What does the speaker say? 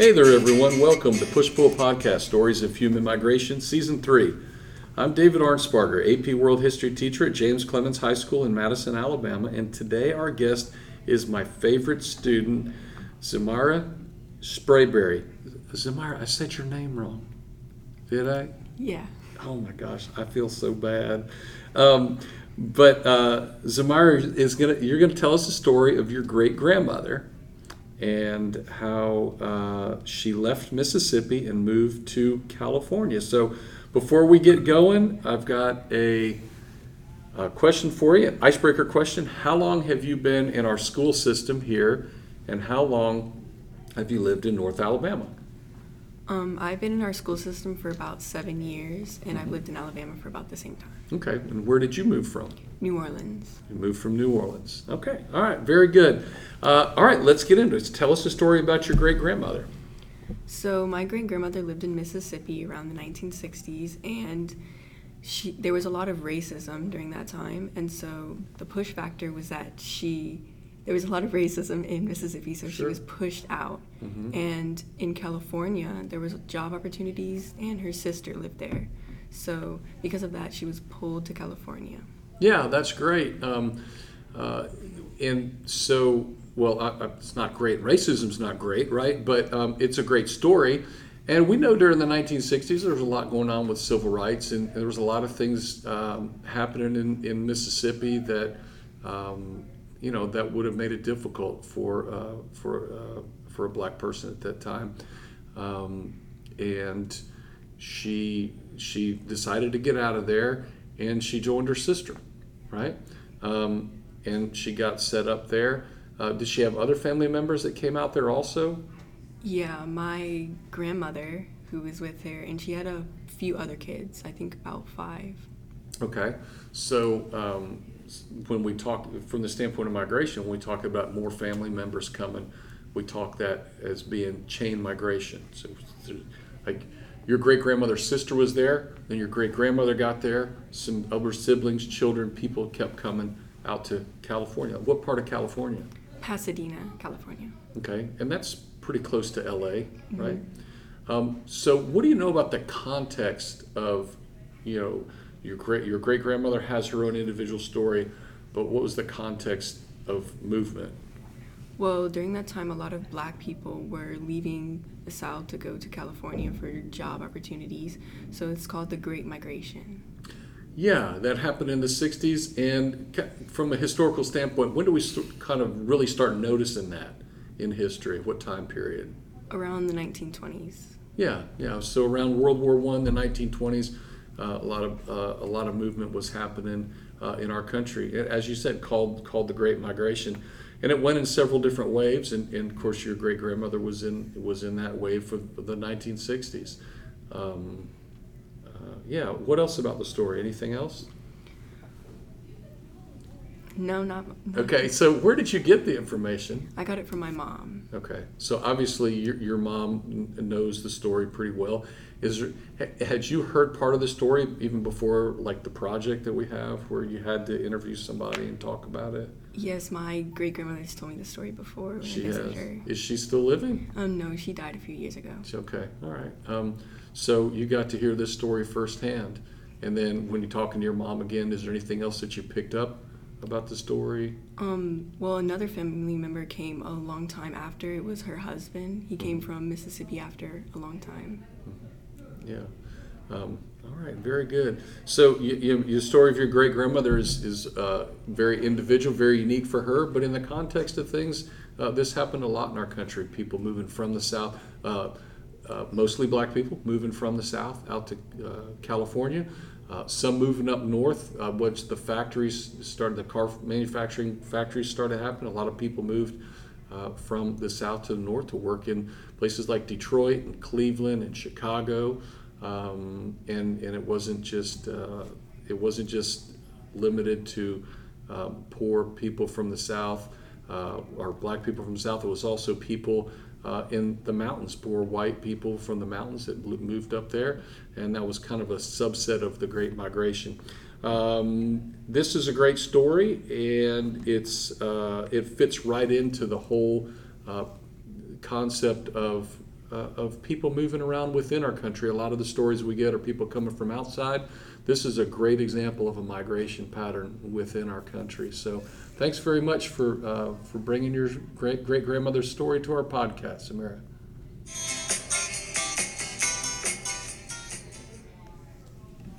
Hey there, everyone. Welcome to Push Pull Podcast Stories of Human Migration, Season 3. I'm David Arnsparger, AP World History teacher at James Clemens High School in Madison, Alabama, and today our guest is my favorite student, Zamara Sprayberry. Zamara, I said your name wrong. Did I? Yeah. Oh my gosh, I feel so bad. Um, but uh, Zemirah is gonna. You're gonna tell us the story of your great grandmother and how uh, she left Mississippi and moved to California. So, before we get going, I've got a, a question for you, icebreaker question. How long have you been in our school system here, and how long have you lived in North Alabama? Um, I've been in our school system for about seven years, and I've lived in Alabama for about the same time. Okay, and where did you move from? New Orleans. You moved from New Orleans. Okay, all right, very good. Uh, all right, let's get into it. Tell us a story about your great grandmother. So my great grandmother lived in Mississippi around the 1960s, and she there was a lot of racism during that time, and so the push factor was that she there was a lot of racism in Mississippi, so she was pushed out. Mhm. And in California, there was job opportunities, and her sister lived there. So because of that, she was pulled to California. Yeah, that's great. Um, uh, and so, well, I, I, it's not great. Racism's not great, right? But um, it's a great story. And we know during the 1960s there was a lot going on with civil rights, and there was a lot of things um, happening in, in Mississippi that, um, you know, that would have made it difficult for uh, for uh, for a black person at that time. Um, and she she decided to get out of there, and she joined her sister, right? Um, and she got set up there. Uh, did she have other family members that came out there also? Yeah, my grandmother, who was with her, and she had a few other kids, I think about five. Okay, so um, when we talk from the standpoint of migration, when we talk about more family members coming, we talk that as being chain migration. So, like your great grandmother's sister was there, then your great grandmother got there, some other siblings, children, people kept coming out to California. What part of California? Pasadena, California. Okay, and that's pretty close to LA, right? Um, so, what do you know about the context of, you know, your great your great grandmother has her own individual story, but what was the context of movement? Well, during that time, a lot of black people were leaving the South to go to California for job opportunities. So it's called the Great Migration. Yeah, that happened in the '60s, and from a historical standpoint, when do we kind of really start noticing that in history? What time period? Around the 1920s. Yeah, yeah. So around World War One, the 1920s, uh, a lot of uh, a lot of movement was happening uh, in our country. As you said, called called the Great Migration, and it went in several different waves. And, and of course, your great grandmother was in was in that wave for the 1960s. Um, uh, yeah. What else about the story? Anything else? No, not. Okay. So where did you get the information? I got it from my mom. Okay, so obviously your, your mom knows the story pretty well. Is there, had you heard part of the story even before, like the project that we have, where you had to interview somebody and talk about it? Yes, my great grandmother's told me the story before when She I has. her. Is she still living? Um, no, she died a few years ago. She- Okay, all right. Um, so you got to hear this story firsthand, and then when you're talking to your mom again, is there anything else that you picked up about the story? Um, well, another family member came a long time after. It was her husband. He came from Mississippi after a long time. Yeah. Um, all right. Very good. So, you, you, your story of your great grandmother is is uh, very individual, very unique for her. But in the context of things, uh, this happened a lot in our country. People moving from the south, uh, uh, mostly black people moving from the south out to uh, California. Uh, some moving up north, uh, which the factories started, the car manufacturing factories started happening. A lot of people moved uh, from the south to the north to work in places like Detroit and Cleveland and Chicago, um, and and it wasn't just uh, it wasn't just limited to um, poor people from the south uh, or black people from the south. It was also people uh, in the mountains, poor white people from the mountains that moved up there, and that was kind of a subset of the Great Migration. Um, this is a great story, and it's uh, it fits right into the whole uh, concept of uh, of people moving around within our country. A lot of the stories we get are people coming from outside. This is a great example of a migration pattern within our country. So, thanks very much for uh, for bringing your great great grandmother's story to our podcast, Samira.